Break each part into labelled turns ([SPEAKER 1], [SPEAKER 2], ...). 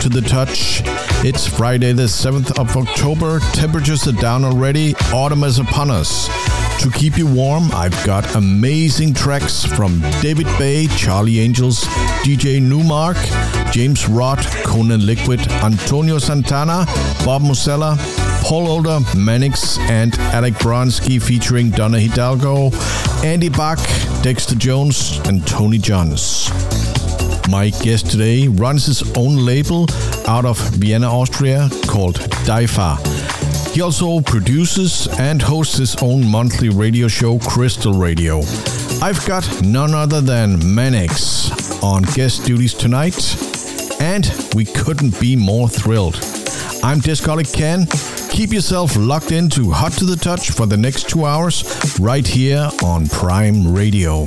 [SPEAKER 1] To the Touch.
[SPEAKER 2] It's Friday, the 7th of October. Temperatures are down already. Autumn is upon us. To keep you warm, I've got amazing tracks from David Bay, Charlie Angels, DJ Newmark, James Rott, Conan Liquid, Antonio Santana, Bob Musella, Paul Older, Manix, and Alec Bronsky featuring Donna Hidalgo, Andy Bach, Dexter Jones, and Tony Johns. My guest today runs his own label out of Vienna, Austria called Daifa. He also produces and hosts his own monthly radio show, Crystal Radio. I've got none other than Manix on guest duties tonight, and we couldn't be more thrilled. I'm Discoholic Ken. Keep yourself locked into Hot to the Touch for the next two hours right here on Prime Radio.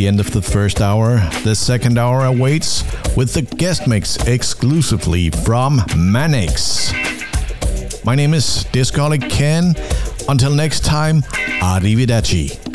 [SPEAKER 3] the
[SPEAKER 2] end of the first hour. The second hour awaits with the guest mix exclusively from Manix. My name is Discoholic Ken. Until next time, arrivederci.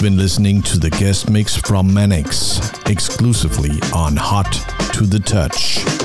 [SPEAKER 2] Been listening to the guest mix from Manix, exclusively on Hot to the Touch.